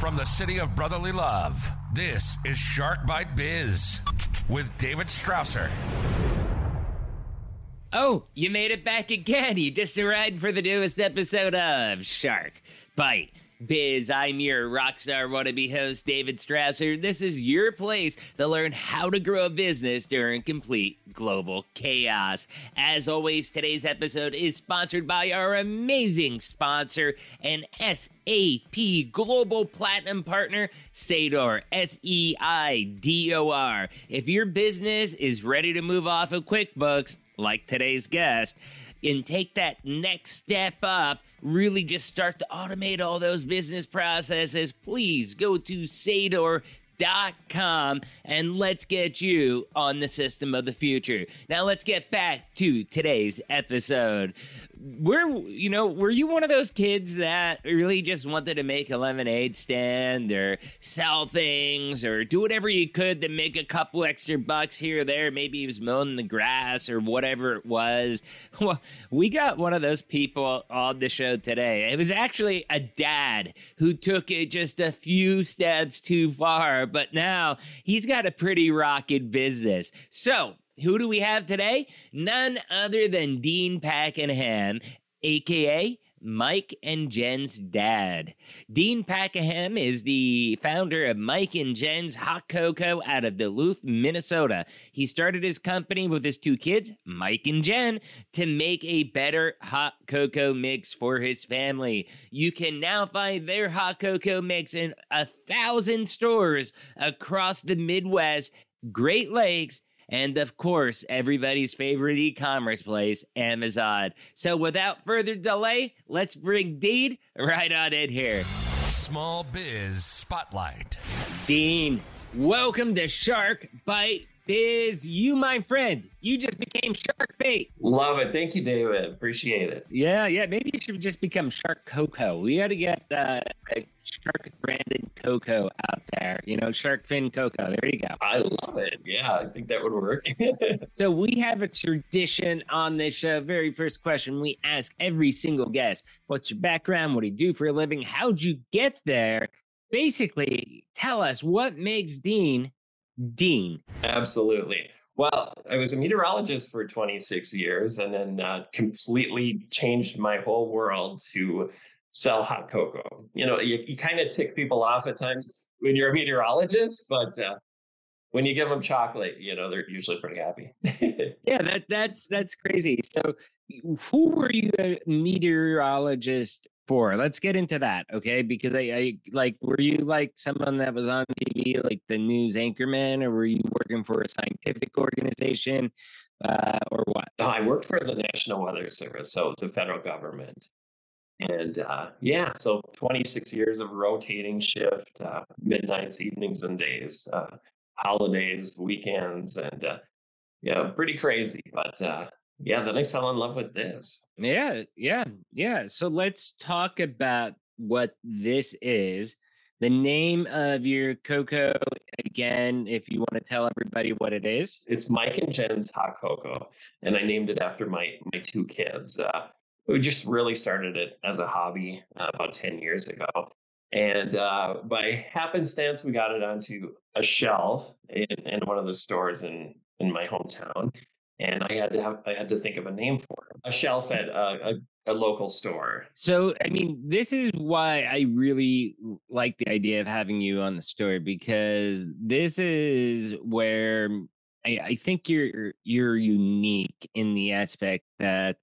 From the city of brotherly love, this is Shark Bite Biz with David Strausser. Oh, you made it back again. You just arrived for the newest episode of Shark Bite Biz. I'm your rockstar wannabe host, David Strausser. This is your place to learn how to grow a business during complete global chaos. As always, today's episode is sponsored by our amazing sponsor and SAP Global Platinum Partner, Seidor, S E I D O R. If your business is ready to move off of QuickBooks, like today's guest, and take that next step up, really just start to automate all those business processes, please go to Seidor.com and let's get you on the system of the future. Now let's get back to today's episode were you know were you one of those kids that really just wanted to make a lemonade stand or sell things or do whatever you could to make a couple extra bucks here or there? Maybe he was mowing the grass or whatever it was. Well we got one of those people on the show today. It was actually a dad who took it just a few steps too far but now he's got a pretty rocking business. So who do we have today? None other than Dean Packingham, aka Mike and Jen's dad. Dean Packingham is the founder of Mike and Jen's Hot Cocoa out of Duluth, Minnesota. He started his company with his two kids, Mike and Jen, to make a better hot cocoa mix for his family. You can now find their hot cocoa mix in a thousand stores across the Midwest, Great Lakes, and of course, everybody's favorite e commerce place, Amazon. So without further delay, let's bring Dean right on in here. Small Biz Spotlight. Dean, welcome to Shark Bite Biz. You, my friend, you just became Shark Bait. Love it. Thank you, David. Appreciate it. Yeah, yeah. Maybe you should just become Shark Cocoa. We got to get uh, shark branded cocoa out there. You know, shark fin cocoa. There you go. I love it. Yeah, I think that would work. so we have a tradition on this show. Very first question we ask every single guest: What's your background? What do you do for a living? How'd you get there? Basically, tell us what makes Dean Dean. Absolutely. Well, I was a meteorologist for 26 years and then uh, completely changed my whole world to sell hot cocoa. You know, you, you kind of tick people off at times when you're a meteorologist, but uh, when you give them chocolate, you know, they're usually pretty happy. yeah, that that's that's crazy. So, who were you a meteorologist Let's get into that, okay? Because I, I like, were you like someone that was on TV, like the news anchorman, or were you working for a scientific organization, uh, or what? I worked for the National Weather Service, so it's a federal government. And uh, yeah, so 26 years of rotating shift, uh, midnights, evenings, and days, uh, holidays, weekends, and uh, yeah, pretty crazy. But yeah, then I fell in love with this. Yeah, yeah, yeah. So let's talk about what this is. The name of your cocoa, again, if you want to tell everybody what it is. It's Mike and Jen's Hot Cocoa, and I named it after my my two kids. Uh, we just really started it as a hobby uh, about 10 years ago. And uh, by happenstance, we got it onto a shelf in, in one of the stores in, in my hometown. And I had to have I had to think of a name for it. A shelf at a, a, a local store. So I mean, this is why I really like the idea of having you on the story because this is where mm, I, I think you're you're unique in the aspect that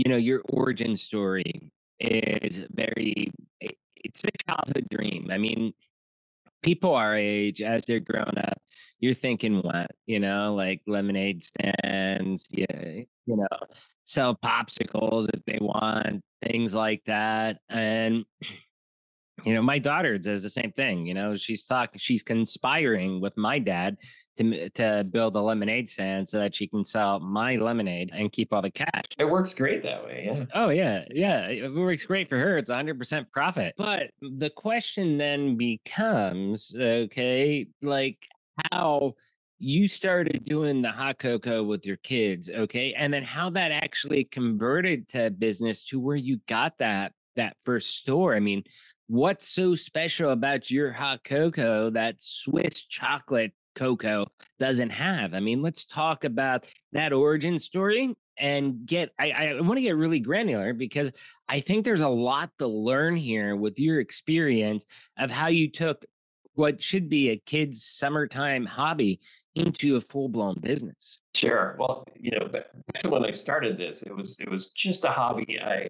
you know, your origin story is very, it's a childhood dream. I mean, people our age, as they're growing up, you're thinking what, you know, like lemonade stands, yeah, you know, sell popsicles if they want, things like that. And you know my daughter does the same thing you know she's talking she's conspiring with my dad to to build a lemonade stand so that she can sell my lemonade and keep all the cash. It works great that way yeah. Oh yeah yeah it works great for her it's 100% profit. But the question then becomes okay like how you started doing the hot cocoa with your kids okay and then how that actually converted to business to where you got that that first store. I mean what's so special about your hot cocoa that Swiss chocolate cocoa doesn't have? I mean, let's talk about that origin story and get I, I want to get really granular because I think there's a lot to learn here with your experience of how you took what should be a kid's summertime hobby into a full-blown business. Sure. Well, you know, when I started this, it was it was just a hobby. I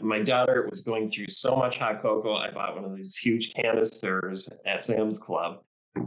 my daughter was going through so much hot cocoa. I bought one of these huge canisters at Sam's Club,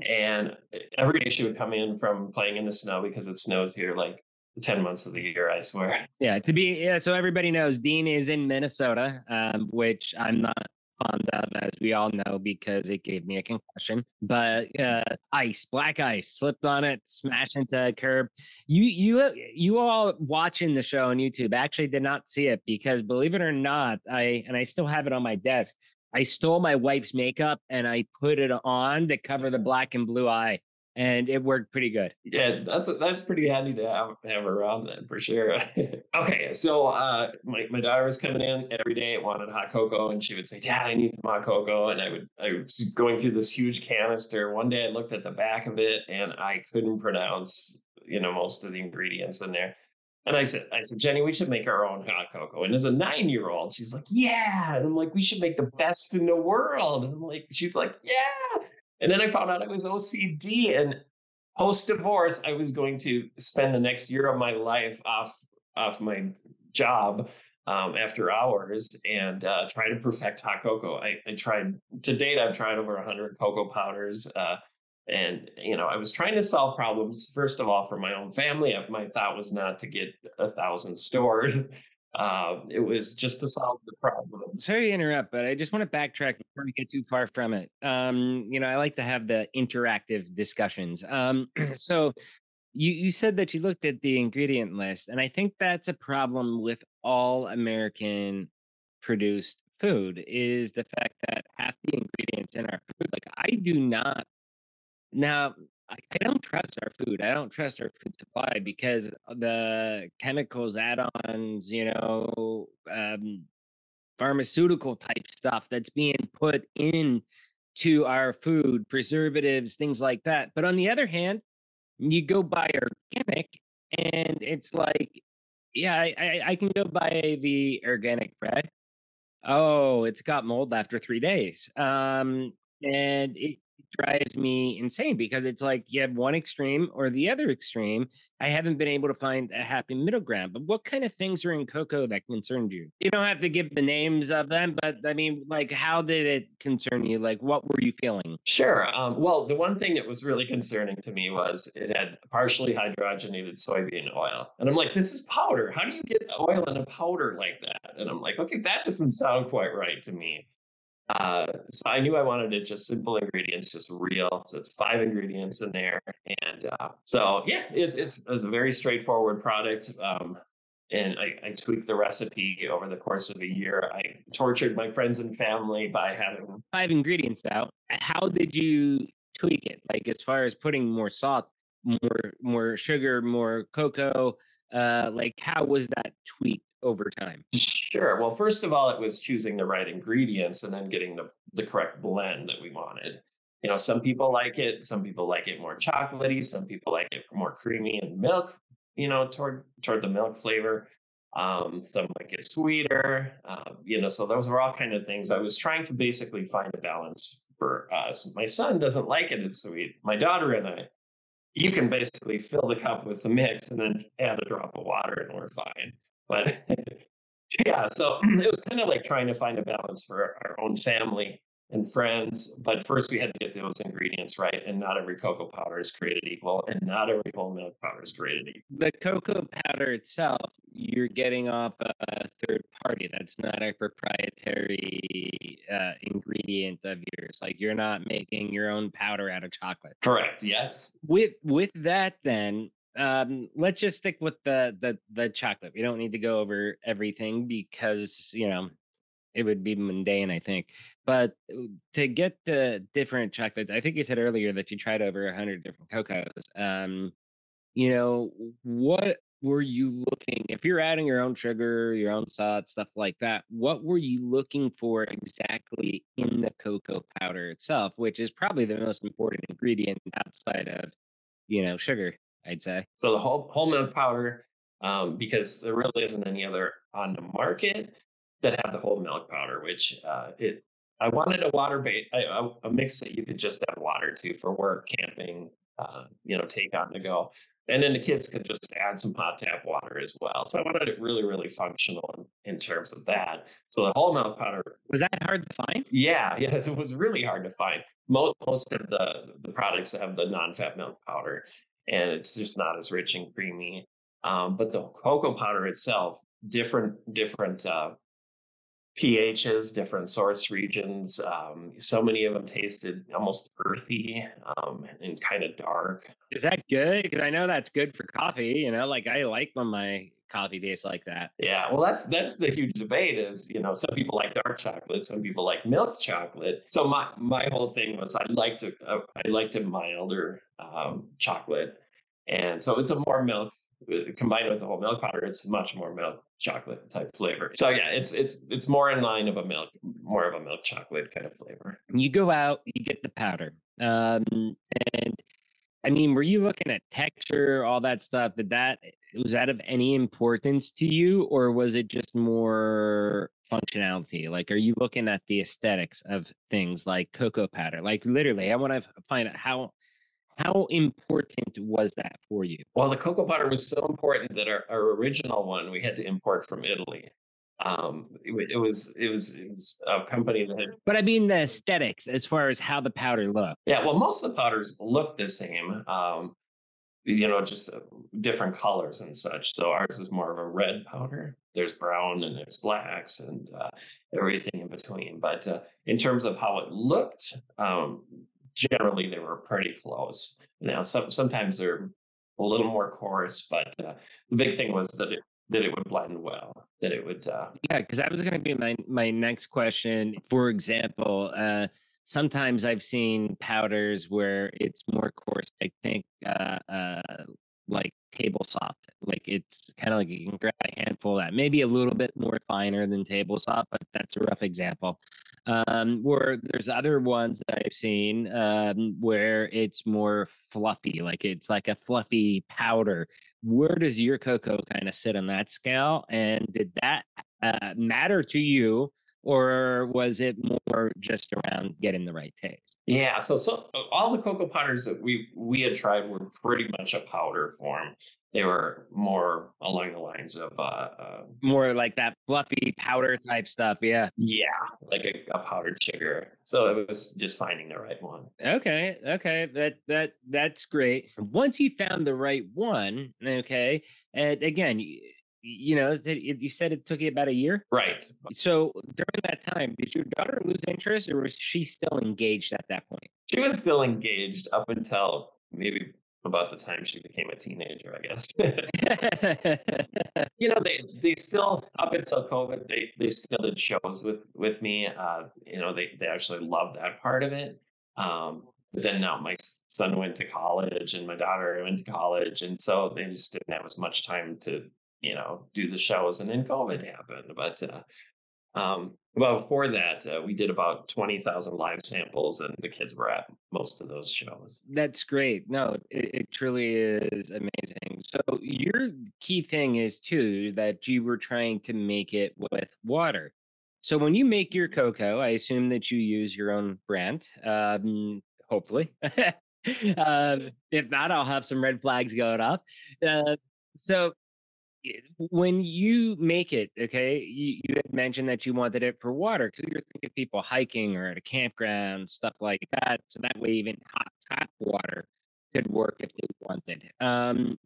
and every day she would come in from playing in the snow because it snows here like 10 months of the year, I swear. Yeah, to be yeah, so everybody knows Dean is in Minnesota, um, which I'm not fond of, as we all know, because it gave me a concussion. But uh, ice, black ice, slipped on it, smashed into a curb. You, you, you all watching the show on YouTube actually did not see it because, believe it or not, I and I still have it on my desk. I stole my wife's makeup and I put it on to cover the black and blue eye and it worked pretty good. Yeah, that's that's pretty handy to have, have around then for sure. okay, so uh, my my daughter was coming in every day, It wanted hot cocoa, and she would say, "Dad, I need some hot cocoa," and I would I was going through this huge canister. One day, I looked at the back of it, and I couldn't pronounce you know most of the ingredients in there. And I said, I said, Jenny, we should make our own hot cocoa. And as a nine year old, she's like, yeah. And I'm like, we should make the best in the world. And I'm like, she's like, yeah. And then I found out I was OCD. And post divorce, I was going to spend the next year of my life off off my job um, after hours and uh, try to perfect hot cocoa. I, I, tried to date. I've tried over hundred cocoa powders. Uh, and you know, I was trying to solve problems first of all for my own family. My thought was not to get a thousand stored. Um, it was just to solve the problem. Sorry to interrupt, but I just want to backtrack before we get too far from it. Um, you know, I like to have the interactive discussions. Um, so you you said that you looked at the ingredient list, and I think that's a problem with all American produced food is the fact that half the ingredients in our food, like I do not now I, don't trust our food. I don't trust our food supply because the chemicals, add-ons, you know, um, pharmaceutical type stuff that's being put in to our food, preservatives, things like that. But on the other hand, you go buy organic, and it's like, yeah, I, I, I can go buy the organic bread. Oh, it's got mold after three days. Um, and it, drives me insane because it's like you have one extreme or the other extreme. I haven't been able to find a happy middle ground. But what kind of things are in cocoa that concerned you? You don't have to give the names of them, but I mean, like, how did it concern you? Like, what were you feeling? Sure. Um, well, the one thing that was really concerning to me was it had partially hydrogenated soybean oil. And I'm like, this is powder. How do you get oil in a powder like that? And I'm like, okay, that doesn't sound quite right to me. Uh, so I knew I wanted it just simple ingredients, just real. So it's five ingredients in there, and uh, so yeah, it's, it's, it's a very straightforward product. Um, and I, I, tweaked the recipe over the course of a year. I tortured my friends and family by having five ingredients out. How did you tweak it? Like as far as putting more salt, more more sugar, more cocoa. Uh, like how was that tweaked? Over time? Sure. Well, first of all, it was choosing the right ingredients and then getting the, the correct blend that we wanted. You know, some people like it, some people like it more chocolatey, some people like it more creamy and milk, you know, toward toward the milk flavor. Um, some like it sweeter, uh, you know, so those were all kind of things. I was trying to basically find a balance for us. My son doesn't like it as sweet. My daughter and I, you can basically fill the cup with the mix and then add a drop of water and we're fine. But yeah, so it was kind of like trying to find a balance for our own family and friends. But first, we had to get those ingredients right, and not every cocoa powder is created equal, and not every whole milk powder is created equal. The cocoa powder itself, you're getting off a third party. That's not a proprietary uh, ingredient of yours. Like you're not making your own powder out of chocolate. Correct. Yes. With with that, then um let's just stick with the the the chocolate. We don't need to go over everything because you know it would be mundane i think. But uh, to get the different chocolates i think you said earlier that you tried over a hundred different cocos. Um you know what were you looking if you're adding your own sugar, your own salt, stuff like that? What were you looking for exactly in the cocoa powder itself, which is probably the most important ingredient outside of, you know, sugar, I'd say. So the whole whole milk powder, um, because there really isn't any other on the market that have the whole milk powder, which uh, it I wanted a water bait, a, a mix that you could just add water to for work, camping, uh, you know, take on the go. And then the kids could just add some hot tap water as well. So I wanted it really, really functional in, in terms of that. So the whole milk powder was that hard to find? Yeah, yes, it was really hard to find. Most most of the the products have the non-fat milk powder, and it's just not as rich and creamy. Um, but the cocoa powder itself, different different uh, pHs, different source regions. Um, so many of them tasted almost earthy um, and kind of dark. Is that good? Because I know that's good for coffee. You know, like I like when my coffee tastes like that. Yeah, well, that's that's the huge debate. Is you know, some people like dark chocolate, some people like milk chocolate. So my my whole thing was I liked a, a I liked a milder um, chocolate, and so it's a more milk uh, combined with the whole milk powder, it's much more milk chocolate type flavor. So yeah, it's it's it's more in line of a milk, more of a milk chocolate kind of flavor. You go out, you get the powder, um, and I mean, were you looking at texture, all that stuff? Did that eh, was that of any importance to you, or was it just more functionality? Like, are you looking at the aesthetics of things like cocoa powder? Like, literally, I want to find out how how important was that for you? Well, the cocoa powder was so important that our, our original one we had to import from Italy. Um, it, it, was it was it was a company that had. But I mean the aesthetics as far as how the powder looked. Yeah, well, most of the powders look the same. Um, you know, just uh, different colors and such. So ours is more of a red powder. There's brown and there's blacks and uh, everything in between. But uh, in terms of how it looked, um, generally they were pretty close. Now, some, sometimes they're a little more coarse, but uh, the big thing was that it that it would blend well, that it would. Uh, yeah, because that was going to be my my next question. For example, uh, sometimes I've seen powders where it's more coarse. I think uh, uh, like table soft. Like it's kind of like you can grab a handful that, maybe a little bit more finer than table soft, but that's a rough example. Um, where there's other ones that I've seen um, where it's more fluffy, like it's like a fluffy powder. Where does your cocoa kind of sit on that scale? And did that uh, matter to you? Or was it more just around getting the right taste? Yeah, so so uh, all the cocoa powders that we we had tried were pretty much a powder form. They were more along the lines of uh, uh more like that fluffy powder type stuff. Yeah, yeah, like a, a, powdered sugar. So it was just finding the right one. Okay, okay, that that that's great. Once you found the right one, okay, and again you know, you said it took you about a year, right? So during that time, did your daughter lose interest, or was she still engaged at that point? She was still engaged up until maybe about the time she became a teenager, I guess. you know, they they still up until COVID, they they still did shows with with me. Uh, you know, they they actually loved that part of it. Um, but then now my son went to college and my daughter went to college, and so they just didn't have as much time to you know, do the shows. And then COVID happened. But uh, um, well, before that, uh, we did about 20,000 live samples, and the kids were at most of those shows. That's great. No, it, it truly is amazing. So, your key thing is too that you were trying to make it with water. So, when you make your cocoa, I assume that you use your own brand, um, hopefully. uh, if not, I'll have some red flags going off. Uh, so when you make it, okay, you, you had mentioned that you wanted it for water because you're thinking people hiking or at a campground, stuff like that. So that way, even hot tap water could work if they wanted. Um,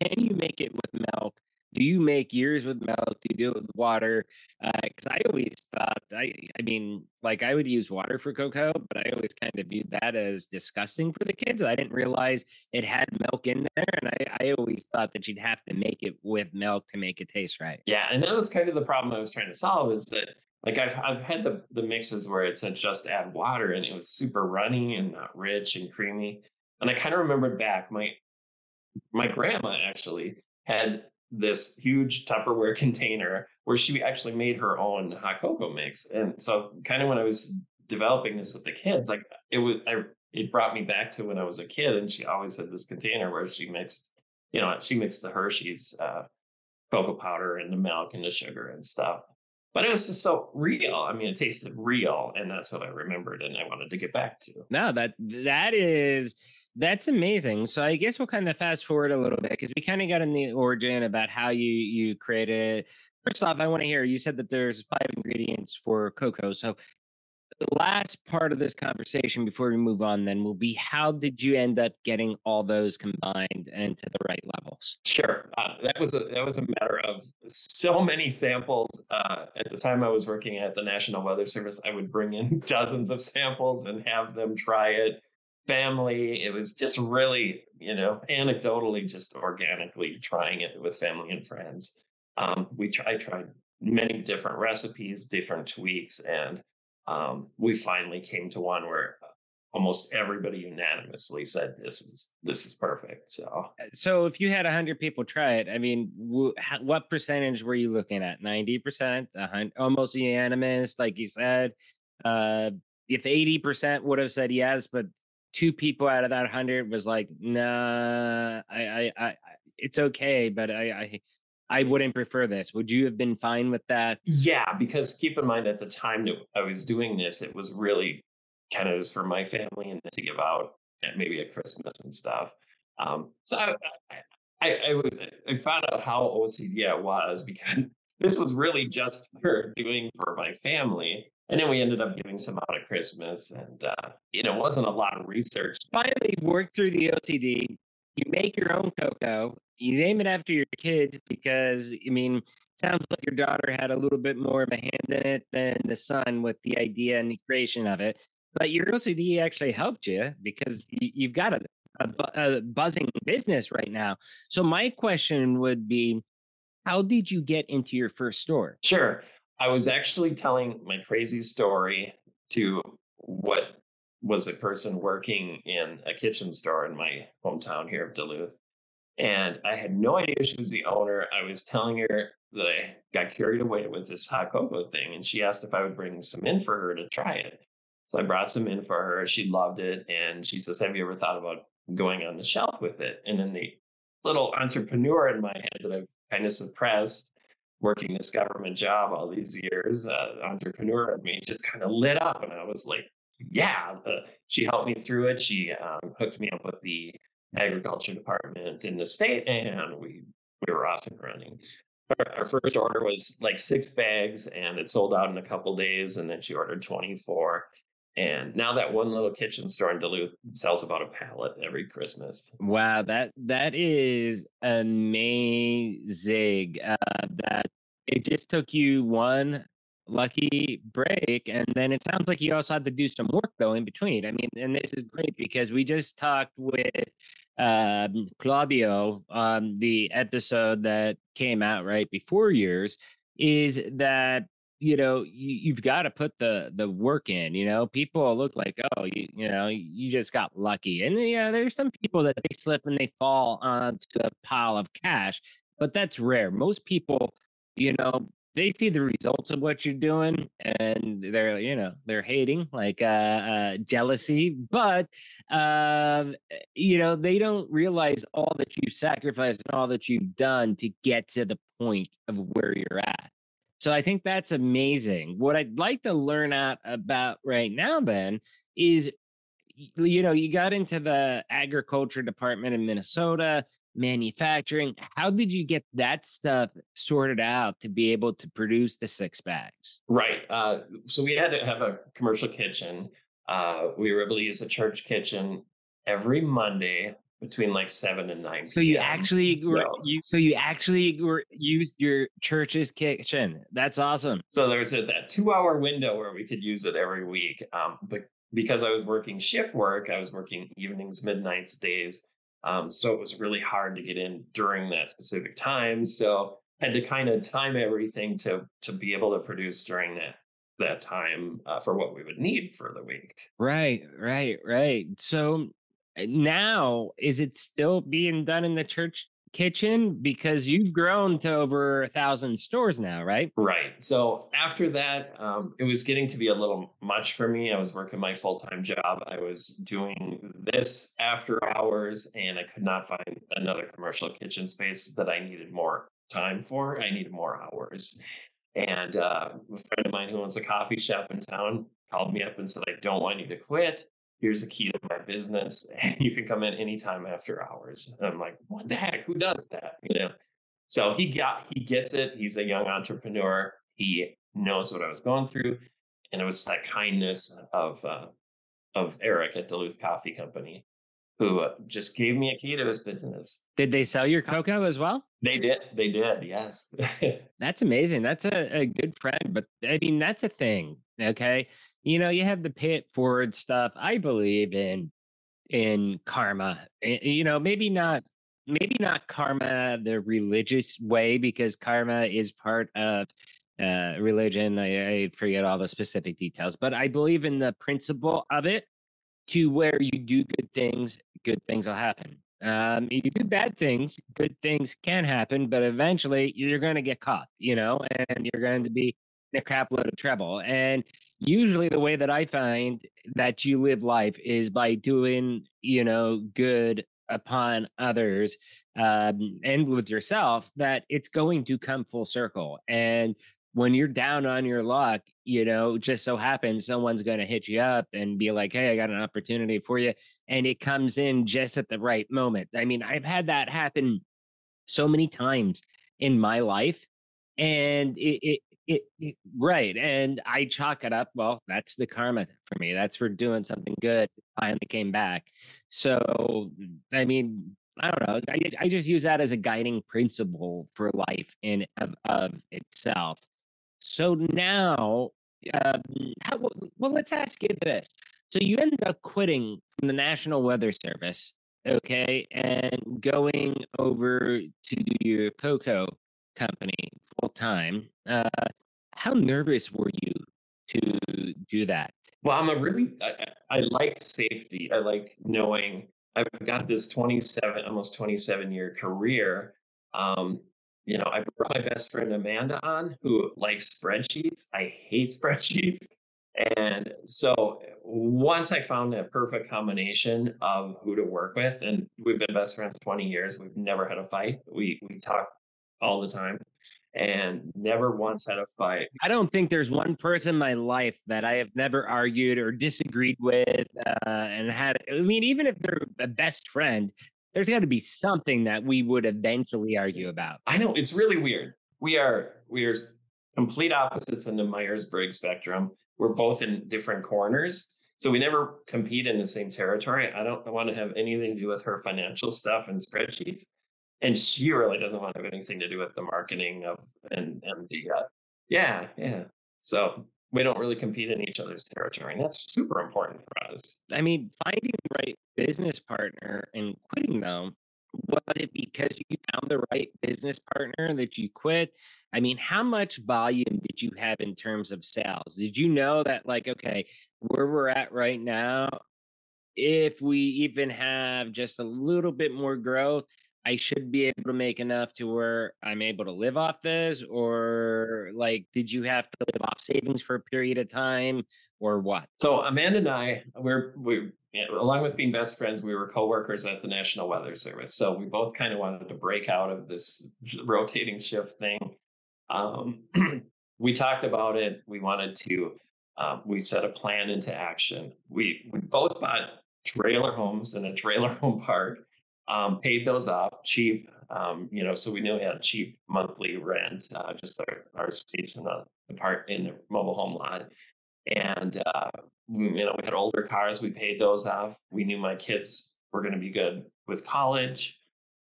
can you make it with milk do you make yours with milk? Do you do it with water? Because uh, I always thought, I, I mean, like I would use water for cocoa, but I always kind of viewed that as disgusting for the kids. I didn't realize it had milk in there, and I, I always thought that you'd have to make it with milk to make it taste right. Yeah, and that was kind of the problem I was trying to solve. Is that like I've I've had the the mixes where it said just add water, and it was super runny and not rich and creamy. And I kind of remembered back my my grandma actually had this huge Tupperware container where she actually made her own hot cocoa mix. And so kind of when I was developing this with the kids, like it was I it brought me back to when I was a kid and she always had this container where she mixed, you know, she mixed the Hershey's uh, cocoa powder and the milk and the sugar and stuff. But it was just so real. I mean, it tasted real, and that's what I remembered, and I wanted to get back to. No, that that is that's amazing. So I guess we'll kind of fast forward a little bit because we kind of got in the origin about how you you created. First off, I want to hear you said that there's five ingredients for cocoa. So the last part of this conversation before we move on then will be how did you end up getting all those combined into the right levels sure uh, that was a that was a matter of so many samples uh, at the time i was working at the national weather service i would bring in dozens of samples and have them try it family it was just really you know anecdotally just organically trying it with family and friends. Um, we try, tried many different recipes different tweaks and um, we finally came to one where uh, almost everybody unanimously said this is this is perfect so. Uh, so if you had 100 people try it i mean what percentage were you looking at? 90% 100, almost unanimous like you said? Uh, if 80% would have said yes but two people out of that 100 was like nah i i, I it's okay but i i I wouldn't prefer this. Would you have been fine with that? Yeah, because keep in mind at the time that I was doing this, it was really kind of was for my family and to give out maybe at Christmas and stuff. Um, so I, I, I, was I found out how OCD I was because this was really just for doing for my family. And then we ended up giving some out at Christmas, and uh, you know, it wasn't a lot of research. Finally, worked through the OCD. You make your own cocoa, you name it after your kids because I mean, sounds like your daughter had a little bit more of a hand in it than the son with the idea and the creation of it. But your OCD actually helped you because you've got a, a, a buzzing business right now. So my question would be, how did you get into your first store? Sure. I was actually telling my crazy story to what was a person working in a kitchen store in my hometown here of Duluth. And I had no idea she was the owner. I was telling her that I got carried away with this hot cocoa thing. And she asked if I would bring some in for her to try it. So I brought some in for her. She loved it. And she says, Have you ever thought about going on the shelf with it? And then the little entrepreneur in my head that I've kind of suppressed working this government job all these years, uh, entrepreneur of me just kind of lit up. And I was like, yeah, she helped me through it. She um, hooked me up with the agriculture department in the state, and we we were off and running. Our, our first order was like six bags, and it sold out in a couple days. And then she ordered twenty four. And now that one little kitchen store in Duluth sells about a pallet every Christmas. Wow, that that is amazing. Uh, that it just took you one lucky break. And then it sounds like you also had to do some work though in between. I mean, and this is great because we just talked with um, Claudio on the episode that came out right before yours. Is that you know you, have got to put the the work in you know? People look like oh you you know you just got lucky. And yeah there's some people that they slip and they fall onto a pile of cash but that's rare. Most people you know they see the results of what you're doing and they're you know they're hating like uh, uh jealousy but um you know they don't realize all that you've sacrificed and all that you've done to get to the point of where you're at so i think that's amazing what i'd like to learn out about right now then is you know you got into the agriculture department in minnesota manufacturing. How did you get that stuff sorted out to be able to produce the six bags? Right. Uh, so we had to have a commercial kitchen. Uh, we were able to use a church kitchen every Monday between like seven and nine. So you actually so, were, you, so you actually were used your church's kitchen. That's awesome. So there's a, that two hour window where we could use it every week. Um, but because I was working shift work, I was working evenings, midnights, days. Um, so it was really hard to get in during that specific time. So had to kind of time everything to to be able to produce during that that time uh, for what we would need for the week. Right, right, right. So now is it still being done in the church kitchen? Because you've grown to over a thousand stores now right? Right. So after that um, it was getting to be a little much for me. I was working my full-time job. I was doing this after hours and i could not find another commercial kitchen space that i needed more time for. I needed more hours. And uh, a friend of mine who owns a coffee shop in town called me up and said i don't want you to quit here's the key to my business and you can come in anytime after hours. And i'm like what the heck? Who does that? You know? So he got he gets it. He's a young entrepreneur. He knows what i was going through. And it was that kindness of uh, of eric at duluth coffee company who uh, just gave me a key to his business. Did they sell your cocoa as well? They did. They did yes. That's amazing. That's a, a good friend. But i mean that's a thing okay you know, you have the pay it forward stuff. I believe in in karma. Eh, you know, maybe not maybe not karma the religious way because karma is part of uh, religion. I, I forget all the specific details, but I believe in the principle of it to where you do good things, good things will happen. Um, you do bad things, good things can happen, but eventually you're going to get caught, you know, and you're going to be a crap load of trouble. And usually the way that I find that you live life is by doing, you know, good upon others um, and with yourself, that it's going to come full circle. And when you're down on your luck, you know, just so happens someone's going to hit you up and be like, hey, I got an opportunity for you. And it comes in just at the right moment. I mean, I've had that happen so many times in my life. And it, it it, it, right. And I chalk it up. Well, that's the karma for me. That's for doing something good. Finally came back. So, I mean, I don't know. I, I just use that as a guiding principle for life in of, of itself. So now, um, how, well, let's ask you this. So you ended up quitting from the National Weather Service, okay, and going over to your Cocoa company full time. Uh, how nervous were you to do that? Well, I'm a really, I, I like safety. I like knowing I've got this 27, almost 27 year career. Um, you know, I brought my best friend Amanda on who likes spreadsheets. I hate spreadsheets. And so once I found that perfect combination of who to work with, and we've been best friends 20 years, we've never had a fight. We we talk all the time and never once had a fight. I don't think there's one person in my life that I have never argued or disagreed with uh, and had. I mean, even if they're a best friend, there's got to be something that we would eventually argue about. I know it's really weird. We are we are complete opposites in the Myers Briggs spectrum. We're both in different corners. So we never compete in the same territory. I don't want to have anything to do with her financial stuff and spreadsheets and she really doesn't want to have anything to do with the marketing of and and the uh, yeah yeah. So we don't really compete in each other's territory and that's super important for us. I mean finding the right business partner and quitting them was it because you found the right business partner that you quit? I mean how much volume did you have in terms of sales? Did you know that like okay where we're at right now if we even have just a little bit more growth I should be able to make enough to where I'm able to live off this, or like, did you have to live off savings for a period of time, or what? So Amanda and I, we're we along with being best friends, we were coworkers at the National Weather Service. So we both kind of wanted to break out of this rotating shift thing. Um, we talked about it. We wanted to. Um, we set a plan into action. We we both bought trailer homes in a trailer home park um, paid those off cheap. Um, you know, so we knew we had cheap monthly rent, uh, just our, our space in the, part in the mobile home lot. And, uh, you know, we had older cars, we paid those off. We knew my kids were going to be good with college.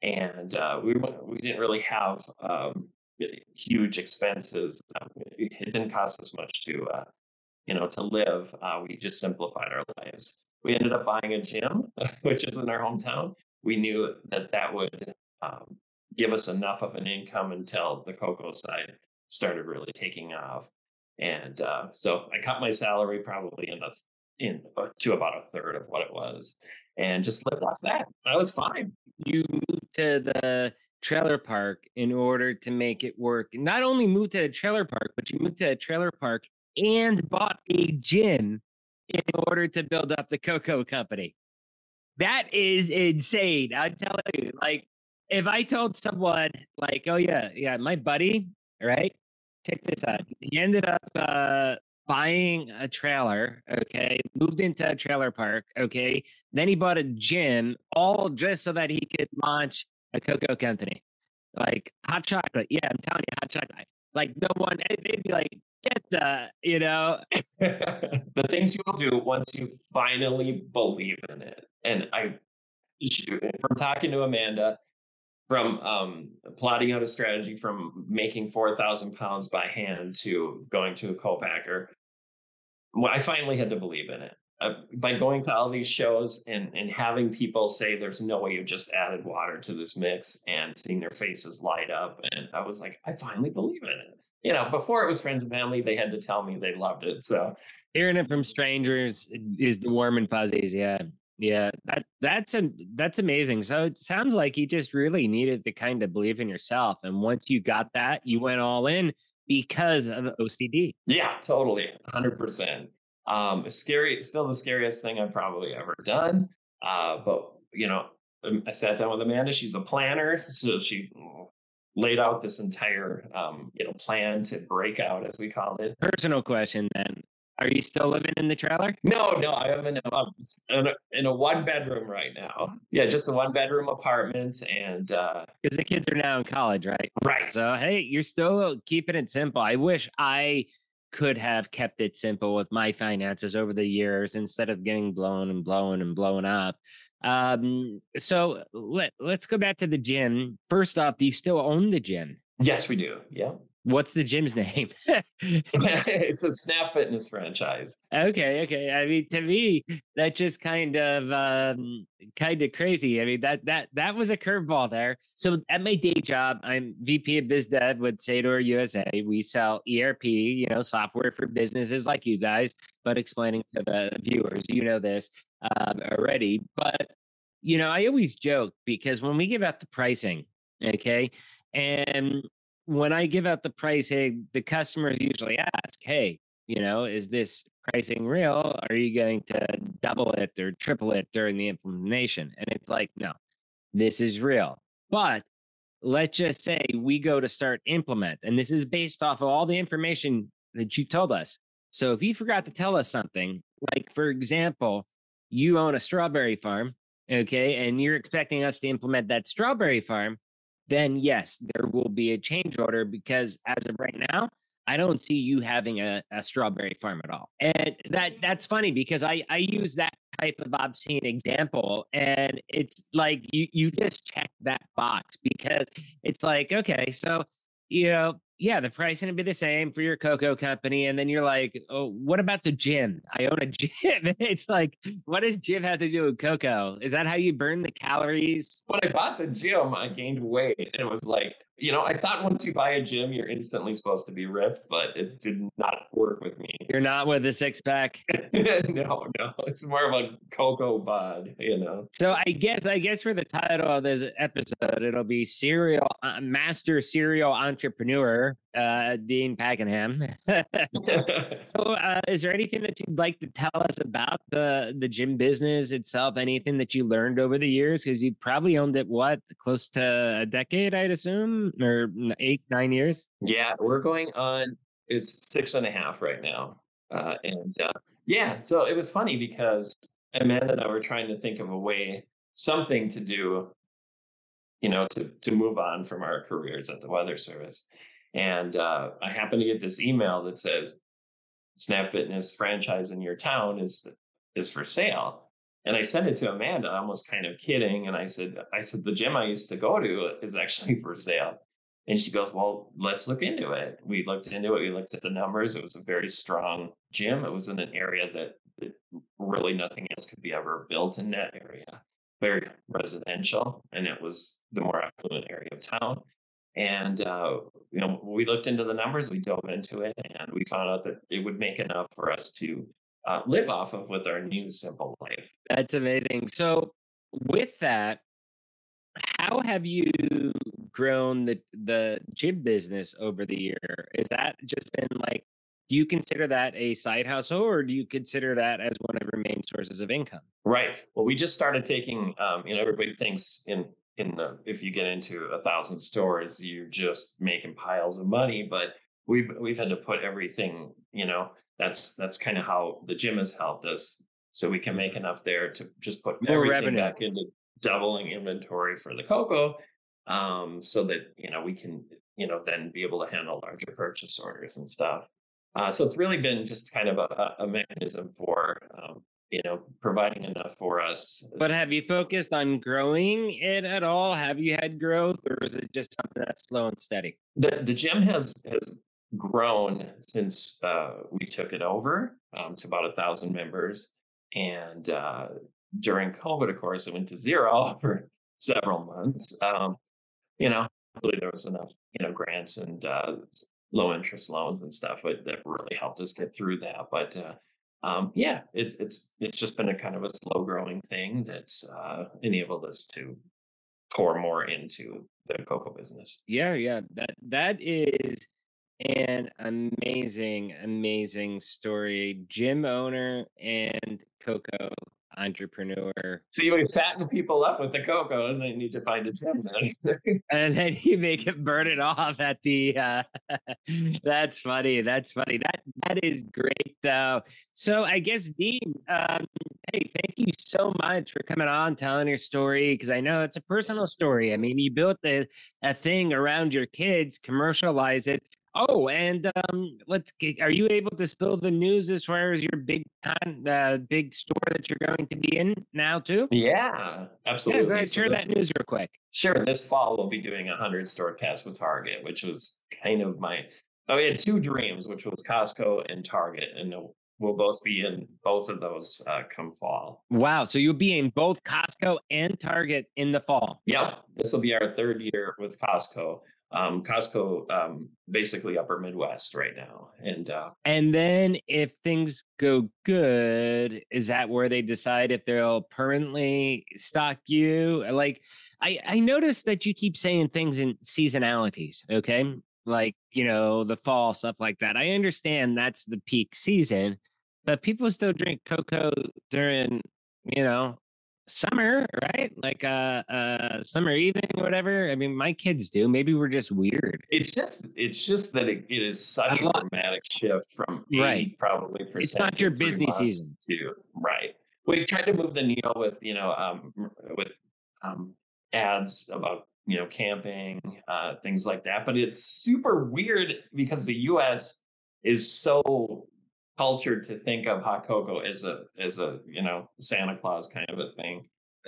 And uh, we, we didn't really have um, huge expenses. It didn't cost us much to, uh, you know, to live. Uh, we just simplified our lives. We ended up buying a gym, which is in our hometown we knew that that would um, give us enough of an income until the cocoa side started really taking off. And uh, so I cut my salary probably in a in uh, to about a third of what it was, and just lived off that. I was fine. You moved to the trailer park in order to make it work. Not only moved to a trailer park, but you moved to a trailer park and bought a gym in order to build up the cocoa company. That is insane. I'm telling you, like, if I told someone, like, oh, yeah, yeah, my buddy, right? Check this out. He ended up uh, buying a trailer, okay, moved into a trailer park, okay. Then he bought a gym, all just so that he could launch a cocoa company. Like hot chocolate. Yeah, I'm telling you, hot chocolate. Like no one, they'd be like, get the, you know. the things you'll do once you finally believe in it. And I, from talking to Amanda, from um, plotting out a strategy from making 4,000 pounds by hand to going to a co-packer, I finally had to believe in it. Uh, by going to all these shows and, and having people say there's no way you just added water to this mix and seeing their faces light up. And I was like, I finally believe in it you know, before it was friends and family, they had to tell me they loved it. So hearing it from strangers is the warm and fuzzies. Yeah. Yeah. That that's a that's amazing. So it sounds like you just really needed to kind of believe in yourself. And once you got that, you went all in because of OCD. Yeah, totally. hundred percent. Um scary, still the scariest thing I've probably ever done. Uh, but you know, um, I sat down with Amanda. She's a planner, so she laid out this entire um, you know plan to break out as we called it. Personal question then. Are you still living in the trailer? No, no, I am in a, in a, in a one bedroom right now. Yeah, just a one bedroom apartment, and because uh, the kids are now in college, right? Right. So hey, you're still keeping it simple. I wish I could have kept it simple with my finances over the years instead of getting blown and blown and blown up. Um, so let let's go back to the gym. First off, do you still own the gym? Yes, we do. Yeah. What's the gym's name? it's a Snap Fitness franchise. Okay, okay. I mean, to me, that just kind of um, kind of crazy. I mean, that that that was a curveball there. So at my day job, I'm VP of Biz Dev with Seidor USA. We sell ERP, you know, software for businesses like you guys. But explaining to the viewers, you know this um, already. But you know, I always joke because when we give out the pricing, okay, and when I give out the pricing, the customers usually ask, "Hey, you know, is this pricing real? Are you going to double it or triple it during the implementation?" And it's like, no, this is real. But let's just say we go to start implement, and this is based off of all the information that you told us. So if you forgot to tell us something, like for example, you own a strawberry farm, okay, and you're expecting us to implement that strawberry farm, then yes, there will be a change order because as of right now, I don't see you having a, a strawberry farm at all. And that that's funny because I, I use that type of obscene example and it's like you you just check that box because it's like, okay, so you know, yeah, the price to be the same for your cocoa company. And then you're like, oh, what about the gym? I own a gym. it's like, what does gym have to do with cocoa? Is that how you burn the calories? When I bought the gym, I gained weight. And it was like, you know, I thought once you buy a gym, you're instantly supposed to be ripped, but it did not work with me. You're not with a six pack. no, no, it's more of a cocoa bod, you know. So I guess, I guess for the title of this episode, it'll be serial uh, master serial entrepreneur, uh, Dean Packingham. so, uh, is there anything that you'd like to tell us about the the gym business itself? Anything that you learned over the years? Because you probably owned it what close to a decade, I'd assume or eight, nine years? Yeah, we're going on, it's six and a half right now. Uh, and uh, yeah, so it was funny because Amanda and I were trying to think of a way, something to do, you know, to, to move on from our careers at the Weather Service. And uh, I happened to get this email that says, Snap Fitness franchise in your town is is for sale. And I sent it to Amanda, almost kind of kidding. And I said, I said, the gym I used to go to is actually for sale. And she goes, Well, let's look into it. We looked into it. We looked at the numbers. It was a very strong gym. It was in an area that, that really nothing else could be ever built in that area. Very residential. And it was the more affluent area of town. And uh, you know, we looked into the numbers, we dove into it, and we found out that it would make enough for us to uh, live off of with our new simple life. That's amazing. So, with that, how have you grown the the gym business over the year? Is that just been like do you consider that a side hustle or do you consider that as one of your main sources of income? Right. Well, we just started taking um, you know everybody thinks in in the if you get into a thousand stores you're just making piles of money, but we've we've had to put everything, you know, that's that's kind of how the gym has helped us so we can make enough there to just put More everything revenue. back into doubling inventory for the cocoa um, so that you know we can you know then be able to handle larger purchase orders and stuff uh, so it's really been just kind of a, a mechanism for um, you know providing enough for us But have you focused on growing it at all? Have you had growth or is it just something that's slow and steady? the the gym has has grown since uh, we took it over um, to about a thousand members, and uh, during COVID, of course, it went to zero for several months. Um, you know, there was enough you know grants and uh, low interest loans and stuff that that really helped us get through that. But uh, um, yeah, it's it's it's just been a kind of a slow growing thing that's uh, enabled us to pour more into the cocoa business. Yeah, yeah. That that is an amazing, amazing story. Gym owner and cocoa entrepreneur. So you fatten people up with the cocoa, and they need to find a gym. then. and then you make it burn it off at the uh that's funny that's funny that that is great though so i guess dean um hey thank you so much for coming on telling your story because i know it's a personal story i mean you built the a thing around your kids commercialize it oh and um let's get, are you able to spill the news as far as your big con uh, big store that you're going to be in now too yeah, yeah absolutely. go ahead So share this- that news real quick Sure. This fall, we'll be doing a hundred store test with Target, which was kind of my. Oh, we had two dreams, which was Costco and Target, and we'll both be in both of those uh, come fall. Wow. So you'll be in both Costco and Target in the fall. Yep, this will be our third year with Costco. Um, Costco, um, basically Upper Midwest right now, and uh, And then if things go good, is that where they decide if they'll permanently stock you? Like I, I noticed that you keep saying things in seasonalities, okay? Like, you know, the fall, stuff like that. I understand that's the peak season, but people still drink cocoa during, you know, summer, right? Like uh uh summer evening whatever. I mean, my kids do. Maybe we're just weird. it's just it's just that it, it is such I a love- dramatic shift from Right. probably percent. It's not your busy season. to right. We've tried to move the needle with you know um, with um, ads about you know camping uh, things like that, but it's super weird because the U.S. is so cultured to think of hot cocoa as a as a you know Santa Claus kind of a thing.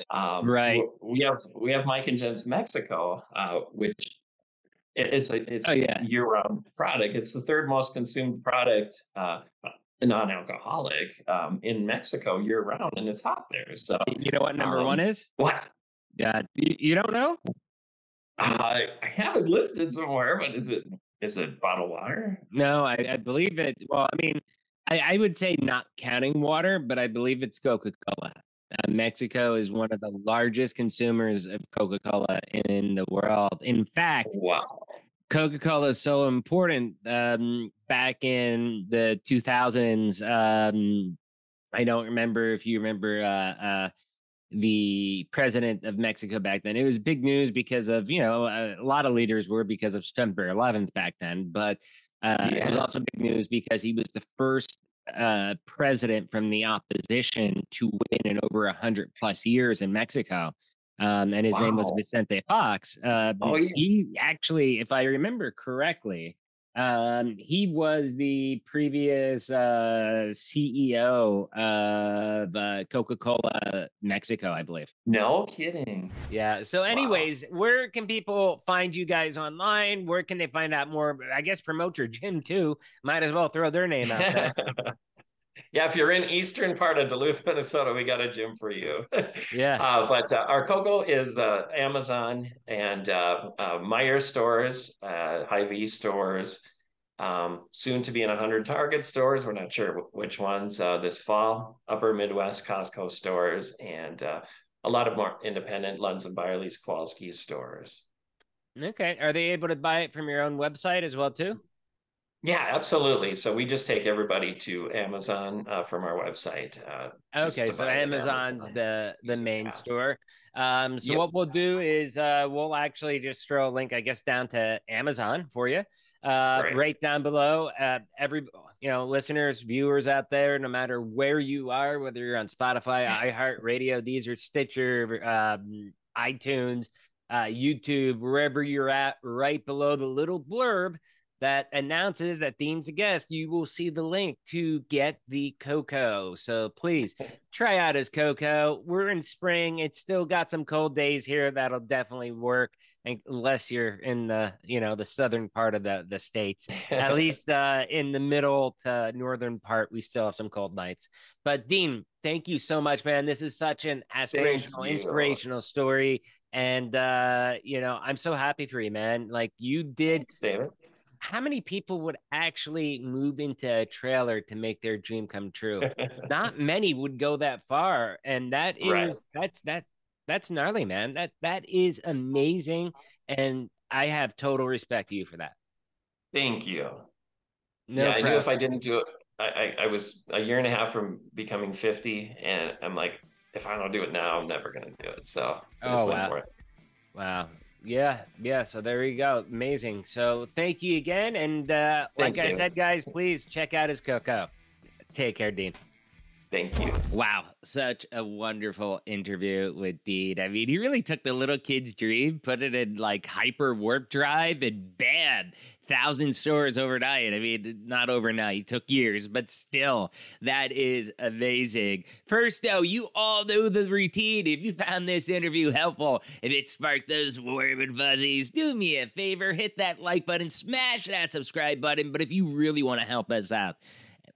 Um, Right. We have we have Mike and Jen's Mexico, uh, which it- it's a it's Oh, yeah. a year-round product. It's the third most consumed product, uh, non-alcoholic, um, in Mexico year-round, and it's hot there. So You know what number Um, one is? what? Yeah. You, you don't know? I I have it listed somewhere, but is it is it bottled water? No, I, I believe it. Well, I mean, I, I would say not counting water, but I believe it's Coca Cola. Uh, Mexico is one of the largest consumers of Coca Cola in the world. In fact, Wow. Coca Cola is so important. Um, back in the 2000s, um, I don't remember if you remember uh, uh, the president of Mexico back then. It was big news because of, you know, a, a lot of leaders were because of September 11th back then. But uh, it was also big news because he was the first uh, president from the opposition to win in over 100 plus years in Mexico. Um, and his name was Vicente Fox. Uh, Oh, yeah. He actually, if I remember correctly, um, he was the previous uh, CEO of uh, Coca Cola Mexico, I believe. No kidding. Yeah. So, anyways, where can people find you guys online? Where can they find out more? I guess promote your gym too. Might as well throw their name out there. yeah, if you're in eastern part of Duluth, Minnesota, we got a gym for you. Yeah. Uh, but uh, our cocoa is uh, Amazon and uh, uh, Meijer stores, uh, Hy-Vee stores, Um, soon to be in 100 Target stores. We're not sure which ones uh, this fall. Upper Midwest Costco stores and uh, a lot of more independent Lunds and Byerly's Kowalski stores. Okay. Are they able to buy it from your own website as well too? Yeah, absolutely. So we just take everybody to Amazon uh, from our website. Uh, okay, so Amazon's Amazon. the the main yeah. store. Um, so yep. what we'll do is uh, we'll actually just throw a link, I guess, down to Amazon for you, uh, right. right down below. Uh, every you know, listeners, viewers out there, no matter where you are, whether you're on Spotify, iHeartRadio, these are Stitcher, um, iTunes, uh, YouTube, wherever you're at, right below the little blurb that announces that Dean's a guest, you will see the link to get the cocoa. So please try out his cocoa. We're in spring. It's still got some cold days here. That'll definitely work unless you're in the, you know, the southern part of the, the states. At least uh, in the middle to northern part, we still have some cold nights. But Dean, thank you so much, man. This is such an aspirational, inspirational story. And uh, you know, I'm so happy for you, man. Like you did Thanks, how many people would actually move into a trailer to make their dream come true? Not many would go that far, and that is right. that's that that's gnarly, man. That that is amazing, and I have total respect to you for that. Thank you. No yeah, problem. I knew if I didn't do it, I, I, I was a year and a half from becoming fifty, and I'm like, if I don't do it now, I'm never gonna do it. So I oh wow, wow, yeah, yeah. So there you go. Amazing. So thank you again. And uh, like I said, guys, please check out his cocoa. Take care, Dean. Thank you. Wow, such a wonderful interview with Dean. I mean, he really took the little kid's dream, put it in like hyper warp drive, and bam, thousand stores overnight. I mean, not overnight, took years, but still, that is amazing. First, though, you all know the routine. If you found this interview helpful, if it sparked those warm and fuzzies, do me a favor, hit that like button, smash that subscribe button. But if you really want to help us out,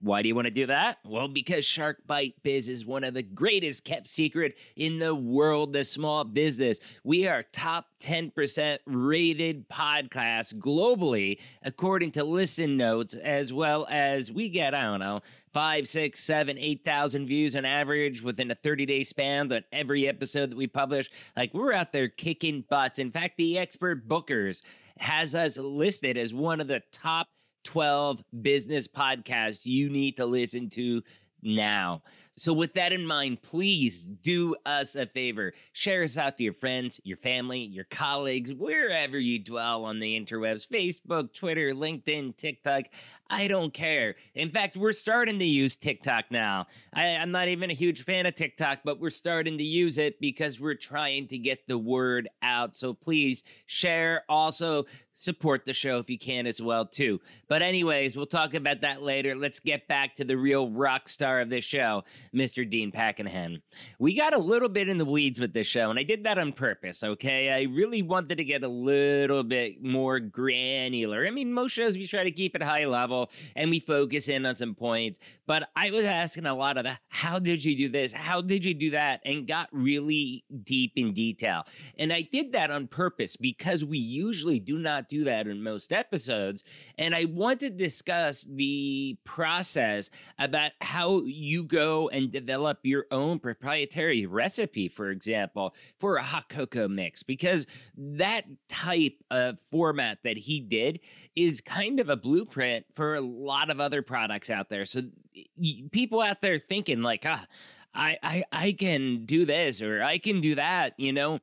why do you want to do that? Well, because Shark Bite Biz is one of the greatest kept secret in the world of small business. We are top 10% rated podcast globally, according to Listen Notes, as well as we get, I don't know, five, six, seven, eight thousand views on average within a 30 day span on every episode that we publish. Like we're out there kicking butts. In fact, the expert bookers has us listed as one of the top 12 business podcasts you need to listen to now. So, with that in mind, please do us a favor. Share us out to your friends, your family, your colleagues, wherever you dwell on the interwebs Facebook, Twitter, LinkedIn, TikTok. I don't care. In fact, we're starting to use TikTok now. I, am not even a huge fan of TikTok, but we're starting to use it because we're trying to get the word out. So please share. Also, support the show if you can as well too. But anyways, we'll talk about that later. Let's get back to the real rock star of this show. Mr. Dean Packingham. We got a little bit in the weeds with this show, and I did that on purpose, okay? I really wanted to get a little bit more granular. I mean, most shows we try to keep it high level and we focus in on some points, but I was asking a lot of the how did you do this? How did you do that? And got really deep in detail. And I did that on purpose because we usually do not do that in most episodes. And I want to discuss the process about how you go and develop your own proprietary recipe, for example, for a hot cocoa mix, because that type of format that he did is kind of a blueprint for a lot of other products out there. So people out there thinking like, ah, I, I, I can do this or I can do that, you know,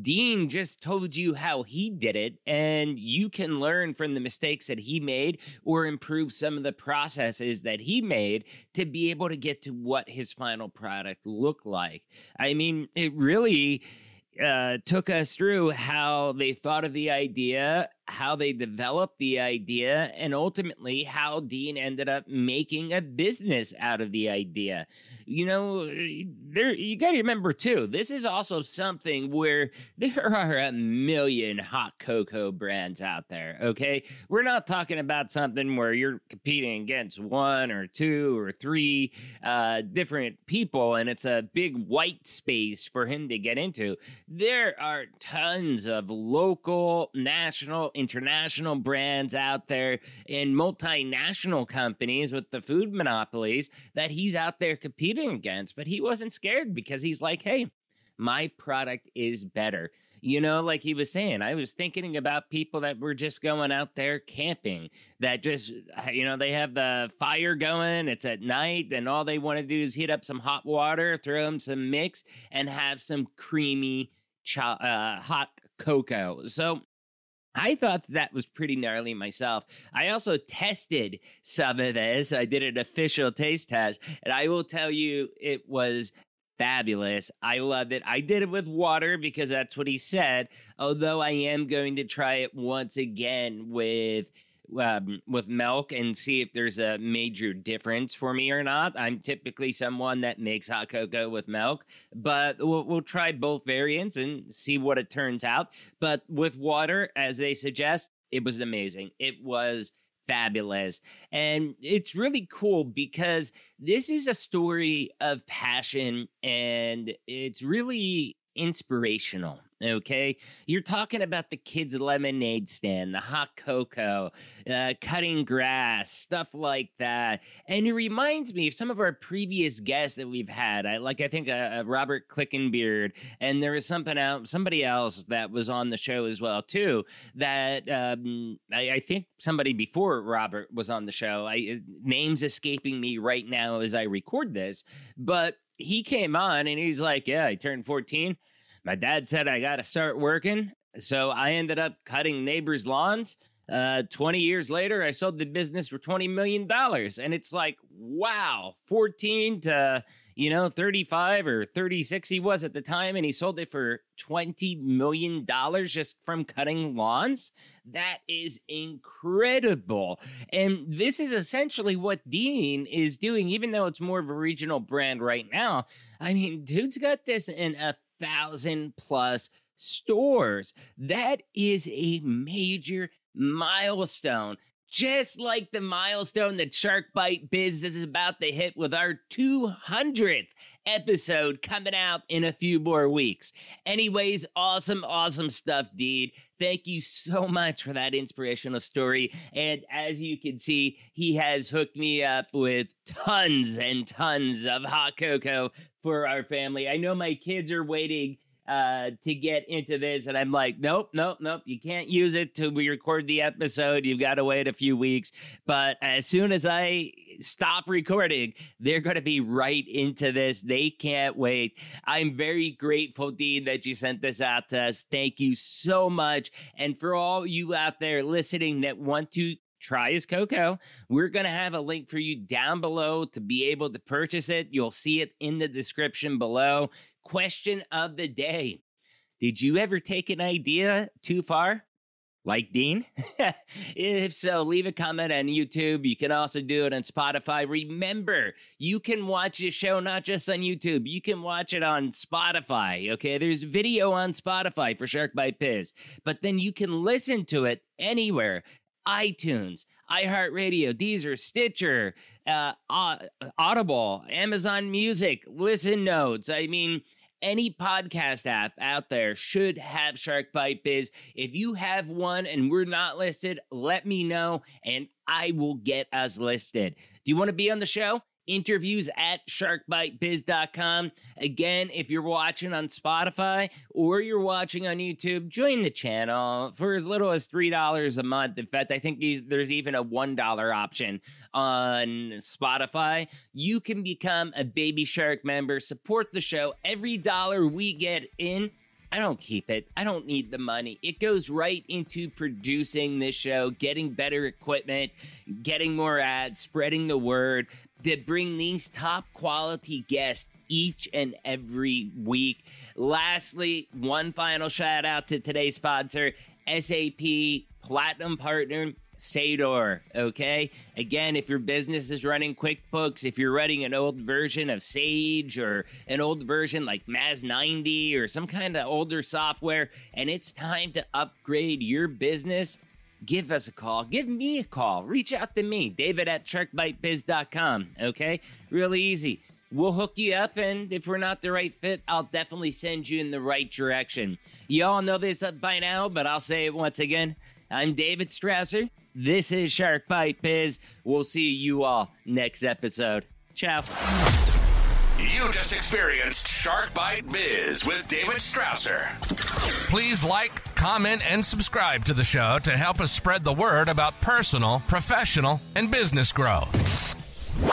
Dean just told you how he did it, and you can learn from the mistakes that he made or improve some of the processes that he made to be able to get to what his final product looked like. I mean, it really uh, took us through how they thought of the idea how they developed the idea and ultimately how Dean ended up making a business out of the idea. You know, there you got to remember too. This is also something where there are a million hot cocoa brands out there, okay? We're not talking about something where you're competing against one or two or three uh, different people and it's a big white space for him to get into. There are tons of local, national international brands out there and multinational companies with the food monopolies that he's out there competing against. But he wasn't scared because he's like, hey, my product is better. You know, like he was saying, I was thinking about people that were just going out there camping, that just, you know, they have the fire going, it's at night, and all they want to do is heat up some hot water, throw them some mix, and have some creamy cho- uh, hot cocoa. So I thought that was pretty gnarly myself. I also tested some of this. I did an official taste test, and I will tell you, it was fabulous. I loved it. I did it with water because that's what he said. Although I am going to try it once again with um, with milk and see if there's a major difference for me or not. I'm typically someone that makes hot cocoa with milk, but we'll, we'll try both variants and see what it turns out. But with water, as they suggest, it was amazing. It was fabulous. And it's really cool because this is a story of passion and it's really inspirational. Okay. You're talking about the kids' lemonade stand, the hot cocoa, uh, cutting grass, stuff like that. And it reminds me of some of our previous guests that we've had. I like, I think, uh, uh Robert Clickenbeard, and there was something else, somebody else that was on the show as well, too. That um, I, I think somebody before Robert was on the show. I, uh, names escaping me right now as I record this, but he came on and he's like, Yeah, I turned 14 my dad said I got to start working. So I ended up cutting neighbors' lawns. Uh, 20 years later, I sold the business for $20 million. And it's like, wow, 14 to, you know, 35 or 36 he was at the time. And he sold it for $20 million just from cutting lawns. That is incredible. And this is essentially what Dean is doing, even though it's more of a regional brand right now. I mean, dude's got this in a thousand plus stores. That is a major milestone. Just like the milestone that Shark Bite Biz is about to hit with our 200th episode coming out in a few more weeks. Anyways, awesome, awesome stuff, Dean. Thank you so much for that inspirational story. And as you can see, he has hooked me up with tons and tons of hot cocoa for our family. I know my kids are waiting uh, to get into this. And I'm like, nope, nope, nope. You can't use it we record the episode. You've got to wait a few weeks. But as soon as I stop recording, they're going to be right into this. They can't wait. I'm very grateful, Dean, that you sent this out to us. Thank you so much. And for all you out there listening that want to try his cocoa. We're going to have a link for you down below to be able to purchase it. You'll see it in the description below. Question of the day Did you ever take an idea too far? Like Dean? if so, leave a comment on YouTube. You can also do it on Spotify. Remember, you can watch the show not just on YouTube, you can watch it on Spotify. Okay, there's video on Spotify for Shark Bite Biz, but then you can listen to it anywhere iTunes, iHeartRadio, Deezer, Stitcher, uh, Audible, Amazon Music, Listen Notes. I mean, any podcast app out there should have Shark Bite Biz. If you have one and we're not listed, let me know and I will get us listed. Do you want to be on the show? Interviews at sharkbitebiz.com. Again, if you're watching on Spotify or you're watching on YouTube, join the channel for as little as $3 a month. In fact, I think there's even a $1 option on Spotify. You can become a Baby Shark member, support the show. Every dollar we get in, I don't keep it. I don't need the money. It goes right into producing this show, getting better equipment, getting more ads, spreading the word to bring these top quality guests each and every week. Lastly, one final shout out to today's sponsor, SAP Platinum Partner. Seidor, okay? Again, if your business is running QuickBooks, if you're running an old version of Sage or an old version like MAS 90 or some kind of older software, and it's time to upgrade your business, give us a call. Give me a call. Reach out to me, David at sharkbitebiz.com. Okay? Really easy. We'll hook you up, and if we're not the right fit, I'll definitely send you in the right direction. You all know this by now, but I'll say it once again. I'm David Strausser. This is Shark Bite Biz. We'll see you all next episode. Ciao. You just experienced Shark Bite Biz with David Strausser. Please like, comment, and subscribe to the show to help us spread the word about personal, professional, and business growth.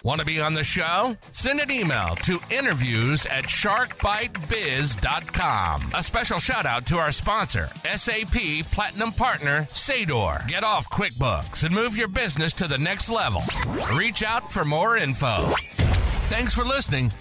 Want to be on the show? Send an email to interviews at sharkbitebiz.com. A special shout out to our sponsor, SAP Platinum Partner, Seidor. Get off QuickBooks and move your business to the next level. Reach out for more info. Thanks for listening